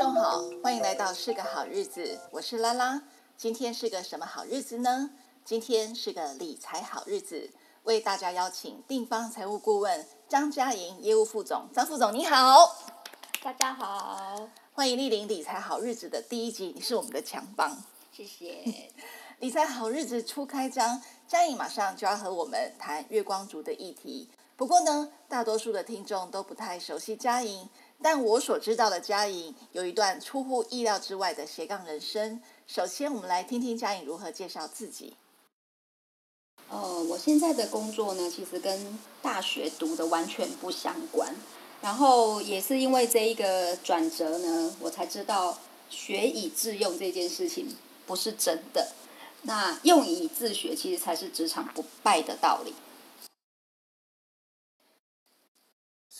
众好，欢迎来到是个好日子，我是拉拉。今天是个什么好日子呢？今天是个理财好日子，为大家邀请定方财务顾问张嘉莹业务副总，张副总你好，大家好，欢迎莅临理财好日子的第一集，你是我们的强棒，谢谢。理财好日子初开张，嘉莹马上就要和我们谈月光族的议题。不过呢，大多数的听众都不太熟悉嘉莹。但我所知道的佳莹有一段出乎意料之外的斜杠人生。首先，我们来听听佳莹如何介绍自己。呃，我现在的工作呢，其实跟大学读的完全不相关。然后也是因为这一个转折呢，我才知道学以致用这件事情不是真的。那用以自学，其实才是职场不败的道理。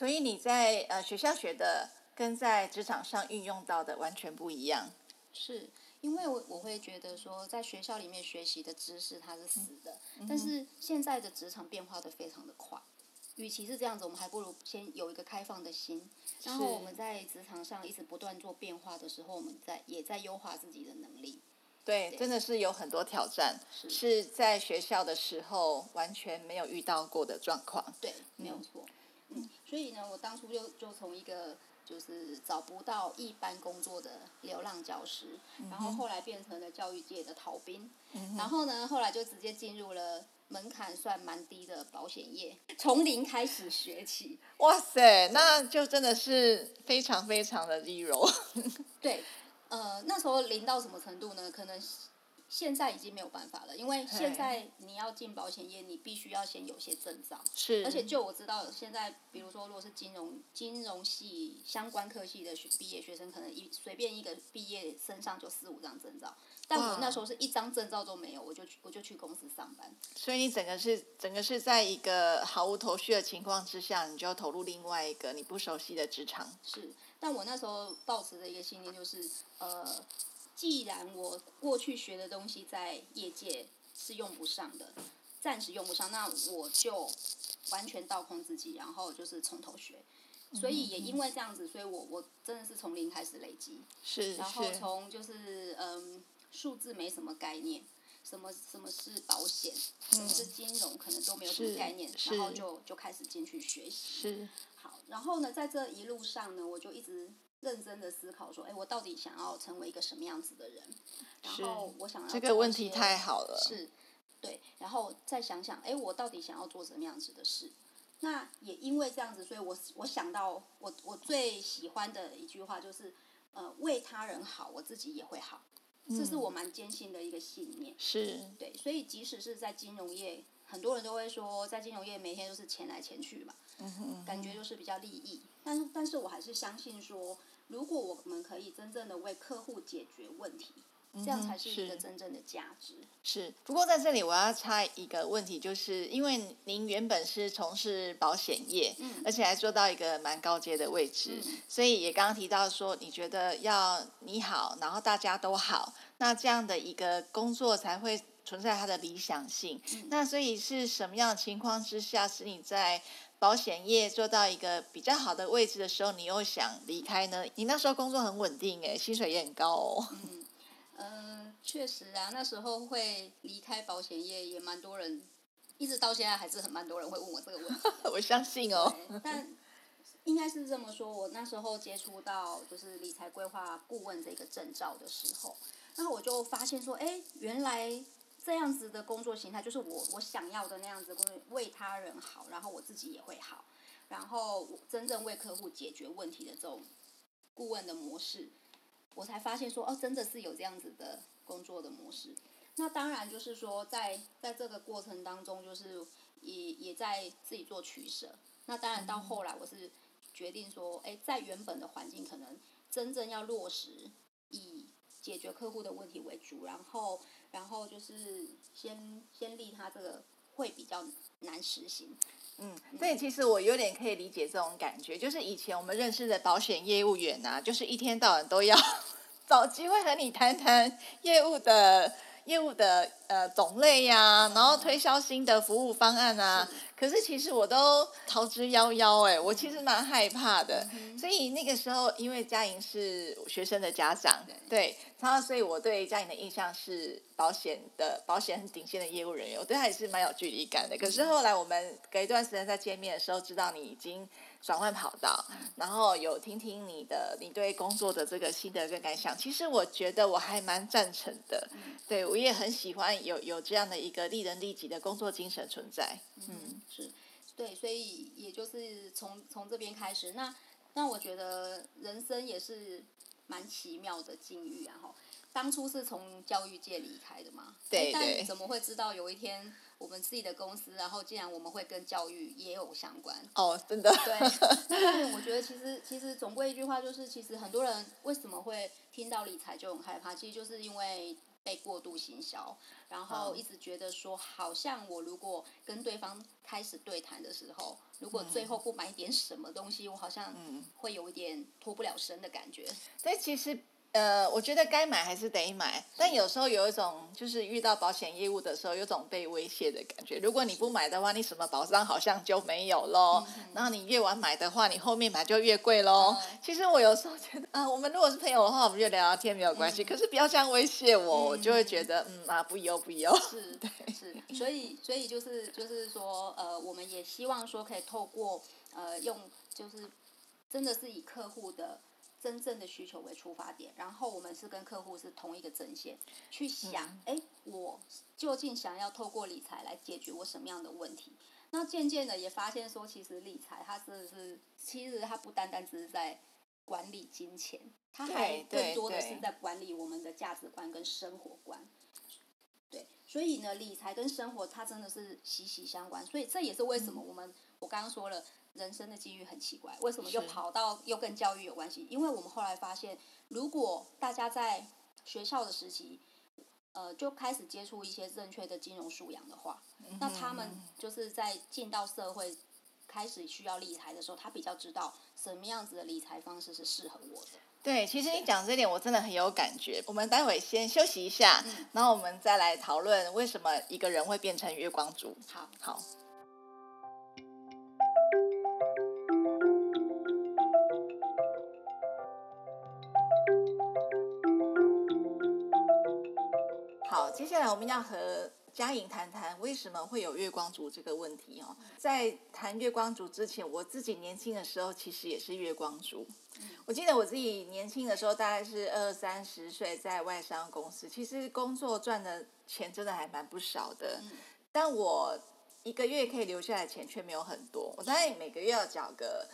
所以你在呃学校学的跟在职场上运用到的完全不一样。是因为我我会觉得说，在学校里面学习的知识它是死的，嗯、但是现在的职场变化的非常的快。与其是这样子，我们还不如先有一个开放的心，然后我们在职场上一直不断做变化的时候，我们在也在优化自己的能力。对，对真的是有很多挑战，是，是在学校的时候完全没有遇到过的状况。对，没有错。嗯，所以呢，我当初就就从一个就是找不到一般工作的流浪教师，嗯、然后后来变成了教育界的逃兵，嗯、然后呢，后来就直接进入了门槛算蛮低的保险业，从零开始学起。哇塞，那就真的是非常非常的利落。对，呃，那时候零到什么程度呢？可能。现在已经没有办法了，因为现在你要进保险业，你必须要先有些证照。是。而且就我知道，现在比如说，如果是金融金融系相关科系的学毕业学生，可能一随便一个毕业身上就四五张证照。但我那时候是一张证照都没有，我就去我就去公司上班。所以你整个是整个是在一个毫无头绪的情况之下，你就要投入另外一个你不熟悉的职场。是。但我那时候抱持的一个信念就是，呃。既然我过去学的东西在业界是用不上的，暂时用不上，那我就完全倒空自己，然后就是从头学。所以也因为这样子，所以我我真的是从零开始累积。是。然后从就是嗯，数字没什么概念，什么什么是保险，什么是金融，可能都没有什么概念，然后就就开始进去学习。是。好，然后呢，在这一路上呢，我就一直。认真的思考说，哎，我到底想要成为一个什么样子的人？然后我想要这个问题太好了，是，对，然后再想想，哎，我到底想要做什么样子的事？那也因为这样子，所以我我想到我我最喜欢的一句话就是，呃，为他人好，我自己也会好，这是我蛮坚信的一个信念。是，对，所以即使是在金融业，很多人都会说，在金融业每天都是钱来钱去嘛，嗯哼，感觉就是比较利益。但是，但是我还是相信说。如果我们可以真正的为客户解决问题，这样才是一个真正的价值。嗯、是，是，不过在这里我要插一个问题，就是因为您原本是从事保险业，嗯，而且还做到一个蛮高阶的位置，嗯、所以也刚刚提到说，你觉得要你好，然后大家都好，那这样的一个工作才会存在它的理想性。嗯、那所以是什么样的情况之下，是你在保险业做到一个比较好的位置的时候，你又想离开呢？你那时候工作很稳定，哎，薪水也很高哦。嗯，呃，确实啊，那时候会离开保险业也蛮多人，一直到现在还是很蛮多人会问我这个问题。我相信哦。但应该是这么说，我那时候接触到就是理财规划顾问这个证照的时候，那我就发现说，哎，原来。这样子的工作形态，就是我我想要的那样子工作，为他人好，然后我自己也会好，然后真正为客户解决问题的这种顾问的模式，我才发现说，哦，真的是有这样子的工作的模式。那当然就是说在，在在这个过程当中，就是也也在自己做取舍。那当然到后来，我是决定说，哎，在原本的环境，可能真正要落实以解决客户的问题为主，然后。然后就是先先立他这个会比较难实行。嗯，所以其实我有点可以理解这种感觉，就是以前我们认识的保险业务员啊，就是一天到晚都要 找机会和你谈谈业务的业务的呃种类呀、啊，然后推销新的服务方案啊。可是其实我都逃之夭夭哎，我其实蛮害怕的。嗯、所以那个时候，因为佳莹是学生的家长，对，然后所以我对佳莹的印象是保险的保险很顶尖的业务人员，我对他也是蛮有距离感的。可是后来我们隔一段时间再见面的时候，知道你已经。转换跑道，然后有听听你的你对工作的这个心得跟感想。其实我觉得我还蛮赞成的，对，我也很喜欢有有这样的一个利人利己的工作精神存在。嗯，是，对，所以也就是从从这边开始，那那我觉得人生也是蛮奇妙的境遇啊！哈，当初是从教育界离开的嘛，对，对，但怎么会知道有一天？我们自己的公司，然后竟然我们会跟教育也有相关哦，真的。对，我觉得其实其实总归一句话就是，其实很多人为什么会听到理财就很害怕，其实就是因为被过度行销，然后一直觉得说，好像我如果跟对方开始对谈的时候，如果最后不买点什么东西，我好像会有一点脱不了身的感觉。所以其实。呃，我觉得该买还是得买，但有时候有一种就是遇到保险业务的时候，有种被威胁的感觉。如果你不买的话，你什么保障好像就没有喽。嗯、然后你越晚买的话，你后面买就越贵喽。嗯、其实我有时候觉得，啊、呃，我们如果是朋友的话，我们就聊聊天没有关系。嗯、可是不要这样威胁我，嗯、我就会觉得，嗯啊，不忧不忧。是，对，是。所以，所以就是就是说，呃，我们也希望说可以透过呃用，就是真的是以客户的。真正的需求为出发点，然后我们是跟客户是同一个阵线去想，哎、嗯，我究竟想要透过理财来解决我什么样的问题？那渐渐的也发现说，其实理财它真的是，其实它不单单只是在管理金钱，它还更多的是在管理我们的价值观跟生活观。对，所以呢，理财跟生活它真的是息息相关，所以这也是为什么我们、嗯、我刚刚说了。人生的机遇很奇怪，为什么又跑到又跟教育有关系？因为我们后来发现，如果大家在学校的时期，呃，就开始接触一些正确的金融素养的话，嗯、那他们就是在进到社会，开始需要理财的时候，他比较知道什么样子的理财方式是适合我的。对，其实你讲这点，我真的很有感觉。我们待会先休息一下，嗯、然后我们再来讨论为什么一个人会变成月光族。好，好。接下来我们要和佳莹谈谈为什么会有月光族这个问题哦。在谈月光族之前，我自己年轻的时候其实也是月光族。我记得我自己年轻的时候大概是二三十岁，在外商公司，其实工作赚的钱真的还蛮不少的。但我一个月可以留下来的钱却没有很多，我大概每个月要缴个。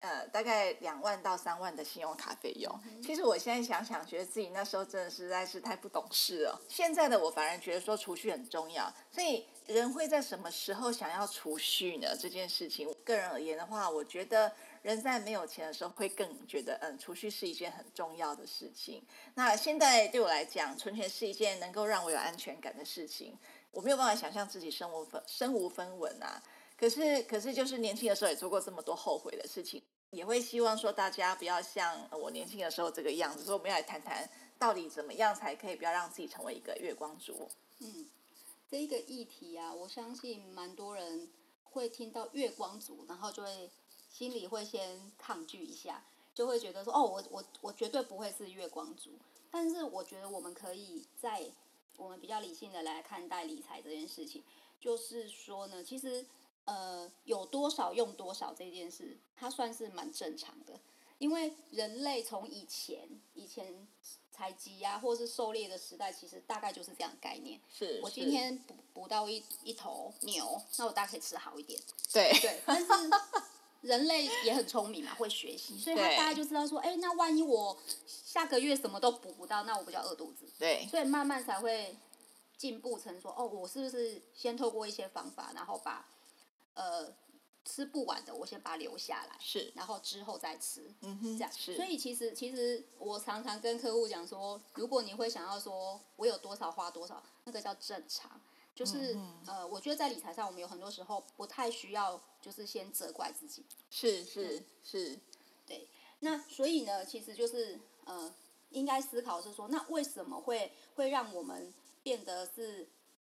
呃，大概两万到三万的信用卡费用。其实我现在想想，觉得自己那时候真的实在是太不懂事了。现在的我反而觉得说储蓄很重要。所以人会在什么时候想要储蓄呢？这件事情，我个人而言的话，我觉得人在没有钱的时候会更觉得，嗯，储蓄是一件很重要的事情。那现在对我来讲，存钱是一件能够让我有安全感的事情。我没有办法想象自己身无分身无分文啊。可是，可是，就是年轻的时候也做过这么多后悔的事情，也会希望说大家不要像我年轻的时候这个样子。所以我们要来谈谈，到底怎么样才可以不要让自己成为一个月光族？嗯，这一个议题啊，我相信蛮多人会听到月光族，然后就会心里会先抗拒一下，就会觉得说，哦，我我我绝对不会是月光族。但是我觉得我们可以在我们比较理性的来看待理财这件事情，就是说呢，其实。呃，有多少用多少这件事，它算是蛮正常的，因为人类从以前以前采集啊，或是狩猎的时代，其实大概就是这样的概念。是，我今天捕捕到一一头牛，那我大概可以吃好一点。对对，但是人类也很聪明嘛，会学习，所以他大概就知道说，哎，那万一我下个月什么都捕不到，那我不就饿肚子？对，所以慢慢才会进步成说，哦，我是不是先透过一些方法，然后把呃，吃不完的，我先把它留下来，是，然后之后再吃，嗯哼，这样是。所以其实其实我常常跟客户讲说，如果你会想要说我有多少花多少，那个叫正常，就是、嗯、呃，我觉得在理财上，我们有很多时候不太需要，就是先责怪自己，是是、嗯、是，对。那所以呢，其实就是呃，应该思考是说，那为什么会会让我们变得是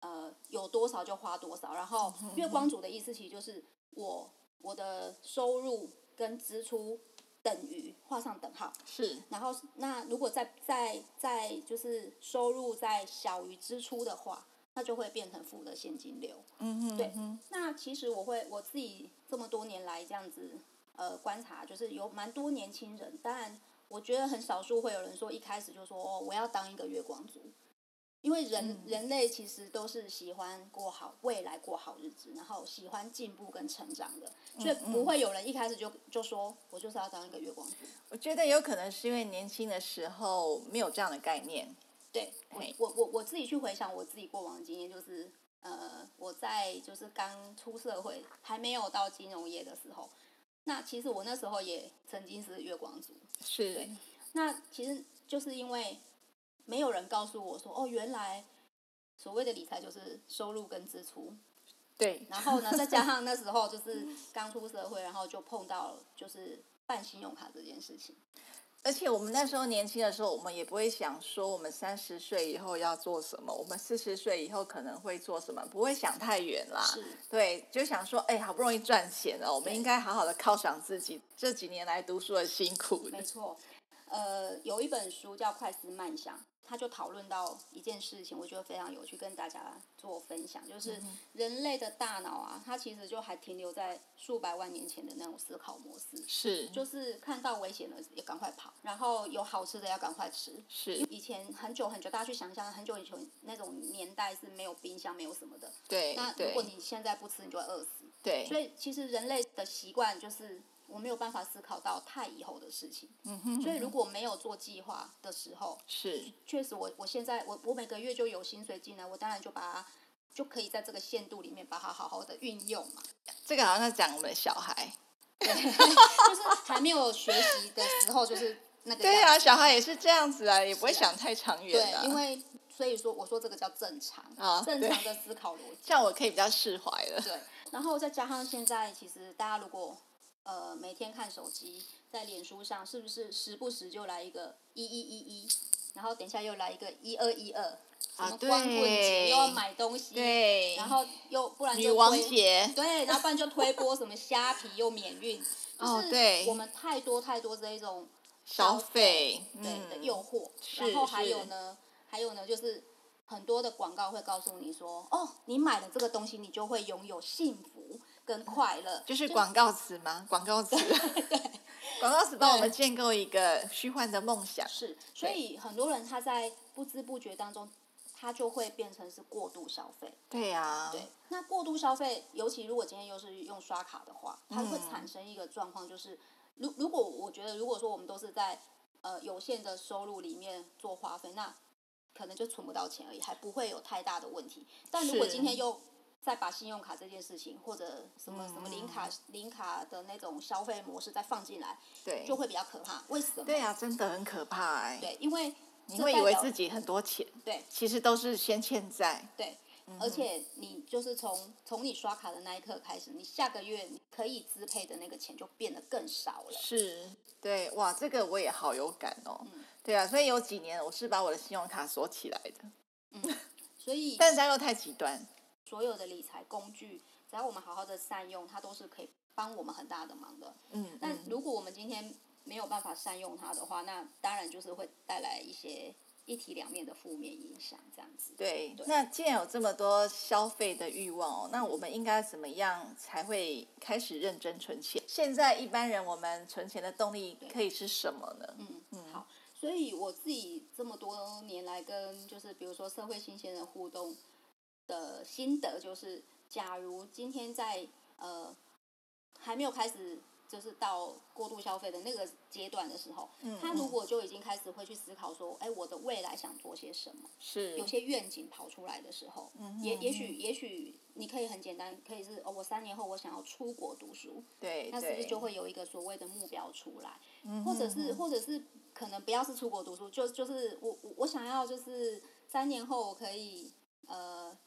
呃有多少就花多少，然后月光族的意思其实就是我我的收入跟支出等于画上等号，是，然后那如果再再再就是收入在小于支出的话，那就会变成负的现金流。嗯嗯，对。那其实我会我自己这么多年来这样子呃观察，就是有蛮多年轻人，当然我觉得很少数会有人说一开始就说哦我要当一个月光族。因为人、嗯、人类其实都是喜欢过好未来过好日子，然后喜欢进步跟成长的，所以不会有人一开始就就说我就是要当一个月光族。我觉得有可能是因为年轻的时候没有这样的概念。对，我我我我自己去回想我自己过往的经验，就是呃我在就是刚出社会还没有到金融业的时候，那其实我那时候也曾经是月光族。是。对，那其实就是因为。没有人告诉我说，哦，原来所谓的理财就是收入跟支出。对。然后呢，再加上那时候就是 刚出社会，然后就碰到就是办信用卡这件事情。而且我们那时候年轻的时候，我们也不会想说我们三十岁以后要做什么，我们四十岁以后可能会做什么，不会想太远啦。是。对，就想说，哎，好不容易赚钱了，我们应该好好的犒赏自己这几年来读书的辛苦。没错。呃，有一本书叫《快思慢想》。他就讨论到一件事情，我觉得非常有趣，跟大家做分享，就是人类的大脑啊，它其实就还停留在数百万年前的那种思考模式，是，就是看到危险了也赶快跑，然后有好吃的要赶快吃，是。以前很久很久，大家去想象很久以前那种年代是没有冰箱，没有什么的，对。那如果你现在不吃，你就会饿死，对。所以其实人类的习惯就是。我没有办法思考到太以后的事情，嗯哼，所以如果没有做计划的时候，是确实我我现在我我每个月就有薪水进来，我当然就把它就可以在这个限度里面把它好好的运用嘛。这个好像在讲我们的小孩，对，就是还没有学习的时候，就是那个。对啊，小孩也是这样子啊，也不会想太长远的。对，因为所以说我说这个叫正常，啊，正常的思考逻辑，这样我可以比较释怀了。对，然后再加上现在其实大家如果。呃，每天看手机，在脸书上是不是时不时就来一个一一一一，然后等一下又来一个一二一二，什么光棍节又要买东西，对，然后又不然就女王节，对，然后不然就推播什么虾皮又免运，哦，对，我们太多太多这一种消费对的诱惑，然后还有呢，还有呢，就是很多的广告会告诉你说，哦，你买了这个东西，你就会拥有幸福。跟快乐就是广告词吗？广告词，对，广告词帮我们建构一个虚幻的梦想。是，所以很多人他在不知不觉当中，他就会变成是过度消费。对呀、啊。对，那过度消费，尤其如果今天又是用刷卡的话，它会产生一个状况，就是，如、嗯、如果我觉得，如果说我们都是在呃有限的收入里面做花费，那可能就存不到钱而已，还不会有太大的问题。但如果今天又再把信用卡这件事情，或者什么什么零卡零卡的那种消费模式再放进来，对，就会比较可怕。为什么？对呀、啊，真的很可怕哎。对，因为你会以为自己很多钱，对，其实都是先欠债。对，而且你就是从从你刷卡的那一刻开始，你下个月你可以支配的那个钱就变得更少了。是，对，哇，这个我也好有感哦。嗯、对啊，所以有几年我是把我的信用卡锁起来的。嗯，所以，但是它又太极端。所有的理财工具，只要我们好好的善用，它都是可以帮我们很大的忙的。嗯，那如果我们今天没有办法善用它的话，那当然就是会带来一些一体两面的负面影响，这样子。对。对。那既然有这么多消费的欲望哦，那我们应该怎么样才会开始认真存钱？现在一般人我们存钱的动力可以是什么呢？嗯嗯。好，所以我自己这么多年来跟就是比如说社会新鲜人互动。的心得就是，假如今天在呃还没有开始就是到过度消费的那个阶段的时候，嗯，他如果就已经开始会去思考说，哎，我的未来想做些什么，是有些愿景跑出来的时候，嗯，也也许也许你可以很简单，可以是哦，我三年后我想要出国读书，对，那是不是就会有一个所谓的目标出来？嗯，或者是或者是可能不要是出国读书，就就是我我我想要就是三年后我可以呃。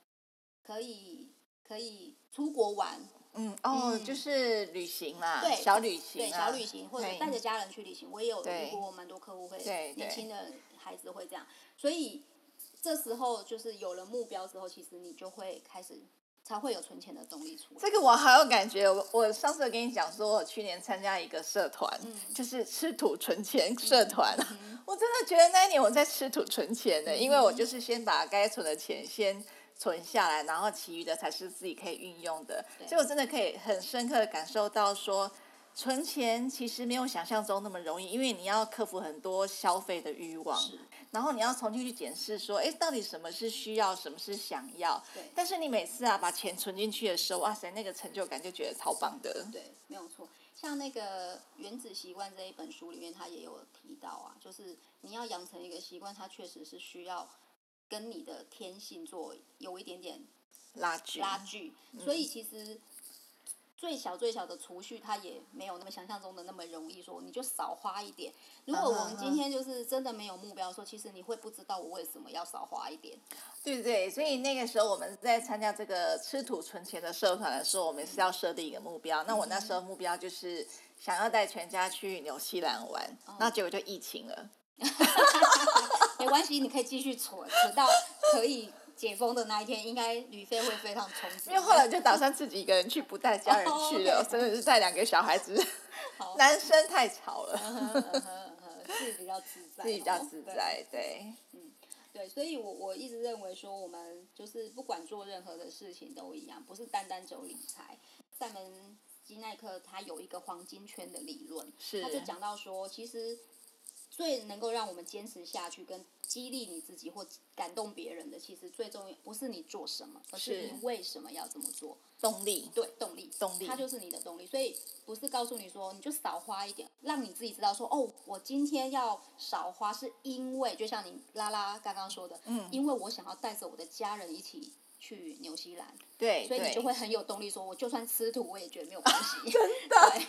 可以可以出国玩，嗯哦、嗯，就是旅行嘛，对，小旅行，对，小旅行或者带着家人去旅行，我也有遇过蛮多客户会，对，年轻的孩子会这样，所以这时候就是有了目标之后，其实你就会开始。才会有存钱的动力出来。这个我好有感觉，我我上次跟你讲说，我去年参加一个社团，嗯、就是吃土存钱社团。我真的觉得那一年我在吃土存钱的，嗯、因为我就是先把该存的钱先存下来，然后其余的才是自己可以运用的。所以我真的可以很深刻的感受到说。存钱其实没有想象中那么容易，因为你要克服很多消费的欲望，然后你要重新去检视说，哎，到底什么是需要，什么是想要。对。但是你每次啊把钱存进去的时候，哇塞，那个成就感就觉得超棒的。对，没有错。像那个《原子习惯》这一本书里面，他也有提到啊，就是你要养成一个习惯，它确实是需要跟你的天性做有一点点拉锯。拉锯。所以其实。最小最小的储蓄，它也没有那么想象中的那么容易。说你就少花一点。如果我们今天就是真的没有目标，说其实你会不知道我为什么要少花一点。对对，所以那个时候我们在参加这个吃土存钱的社团的时候，我们是要设定一个目标。那我那时候目标就是想要带全家去纽西兰玩，那结果就疫情了。没关系，你可以继续存，直到可以。解封的那一天，应该旅费会非常充足。因为后来就打算自己一个人去，不带家人去了，真的是带两个小孩子，男生太吵了。自己比较自在。自己比较自在，对。嗯，对，所以我我一直认为说，我们就是不管做任何的事情都一样，不是单单走理财。塞门基奈克他有一个黄金圈的理论，是他就讲到说，其实。最能够让我们坚持下去，跟激励你自己或感动别人的，其实最重要不是你做什么，而是你为什么要这么做。动力，对，动力，动力，它就是你的动力。所以不是告诉你说，你就少花一点，让你自己知道说，哦，我今天要少花，是因为就像你拉拉刚刚说的，嗯，因为我想要带着我的家人一起去纽西兰，对，所以你就会很有动力，说我就算吃土，我也觉得没有关系。真的。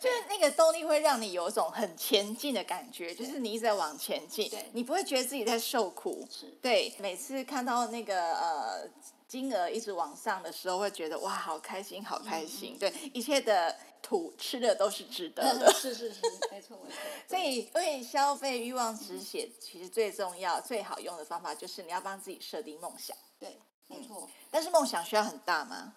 对就是那个动力会让你有一种很前进的感觉，就是你一直在往前进，你不会觉得自己在受苦。对，每次看到那个呃金额一直往上的时候，会觉得哇，好开心，好开心。对，一切的土吃的都是值得的。是是是，没错没错。所以为消费欲望止血，其实最重要、最好用的方法就是你要帮自己设定梦想。对，没错。嗯、但是梦想需要很大吗？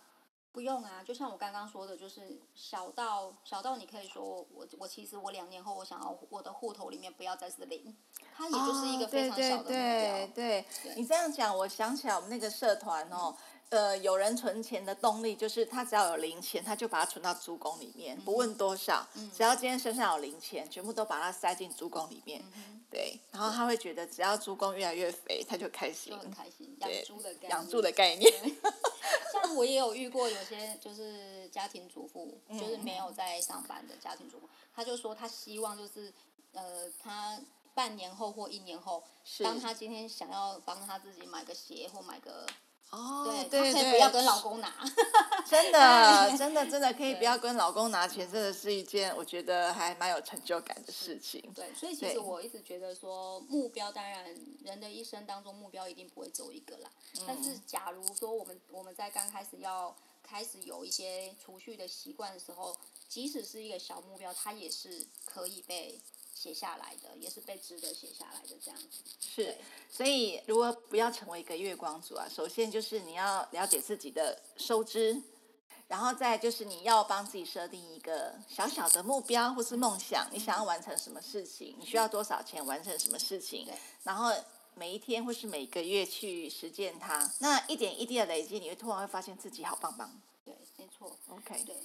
不用啊，就像我刚刚说的，就是小到小到你可以说我我其实我两年后我想要我的户头里面不要再是零，它也就是一个非常小的目标。哦、对对对，对你这样讲，我想起来我们那个社团哦，呃，有人存钱的动力就是他只要有零钱，他就把它存到猪公里面，不问多少，嗯、只要今天身上有零钱，全部都把它塞进猪公里面。嗯、对，然后他会觉得只要猪公越来越肥，他就开心，就很开心，养猪的概念。养猪的概念。像我也有遇过有些就是家庭主妇，就是没有在上班的家庭主妇，她就说她希望就是呃，她半年后或一年后，当她今天想要帮她自己买个鞋或买个。哦，对，对，可以不要跟老公拿，真的，真的，真的可以不要跟老公拿钱，真的是一件我觉得还蛮有成就感的事情。对，所以其实我一直觉得说，目标当然人的一生当中目标一定不会走一个啦，但是假如说我们我们在刚开始要开始有一些储蓄的习惯的时候，即使是一个小目标，它也是可以被。写下来的也是被值得写下来的这样子，是，所以如果不要成为一个月光族啊，首先就是你要了解自己的收支，然后再就是你要帮自己设定一个小小的目标或是梦想，你想要完成什么事情，你需要多少钱完成什么事情，然后每一天或是每个月去实践它，那一点一滴的累积，你会突然会发现自己好棒棒。对，没错。OK。对，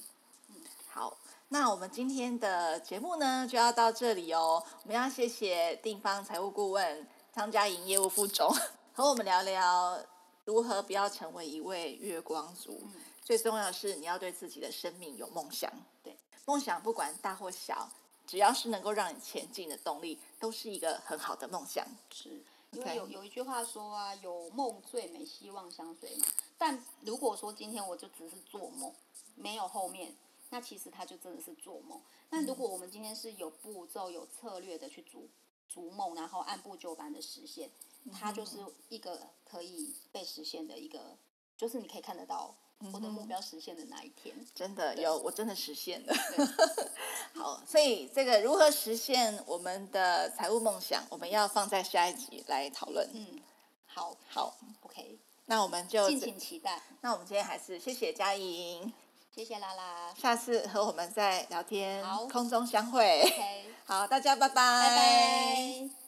嗯，好。那我们今天的节目呢，就要到这里哦。我们要谢谢定方财务顾问汤佳莹业务副总，和我们聊聊如何不要成为一位月光族。嗯、最重要的是，你要对自己的生命有梦想。对，梦想不管大或小，只要是能够让你前进的动力，都是一个很好的梦想。是，因为有有一句话说啊，有梦最美，希望相随嘛。但如果说今天我就只是做梦，没有后面。那其实他就真的是做梦。那如果我们今天是有步骤、有策略的去逐逐梦，然后按部就班的实现，它就是一个可以被实现的一个，就是你可以看得到我的目标实现的那一天。真的有，我真的实现了。好，所以这个如何实现我们的财务梦想，我们要放在下一集来讨论。嗯。好，好，OK，那我们就敬请期待。那我们今天还是谢谢佳莹，谢谢拉拉，下次和我们再聊天，好，空中相会。OK，好，大家拜拜，拜拜。